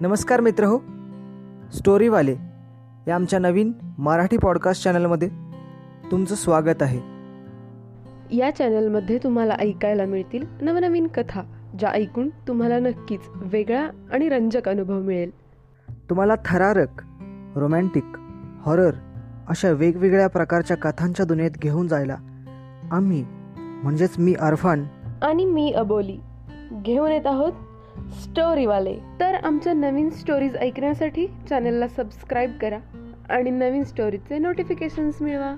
नमस्कार मित्र हो. स्टोरीवाले या आमच्या नवीन मराठी पॉडकास्ट चॅनलमध्ये तुमचं स्वागत आहे. या चॅनलमध्ये तुम्हाला ऐकायला मिळतील नवनवीन कथा ज्या ऐकून तुम्हाला नक्कीच वेगळा आणि रंजक अनुभव मिळेल. तुम्हाला थरारक रोमॅन्टिक हॉरर अशा वेगवेगळ्या प्रकारच्या कथांच्या दुनियेत घेऊन जायला आम्ही म्हणजेच मी अरफान आणि मी अबोली घेऊन येत आहोत स्टोरीवाले. तर आमच्या नवीन स्टोरीज ऐकण्यासाठी चॅनलला सबस्क्राईब करा आणि नवीन स्टोरीचे नोटिफिकेशन्स मिळवा.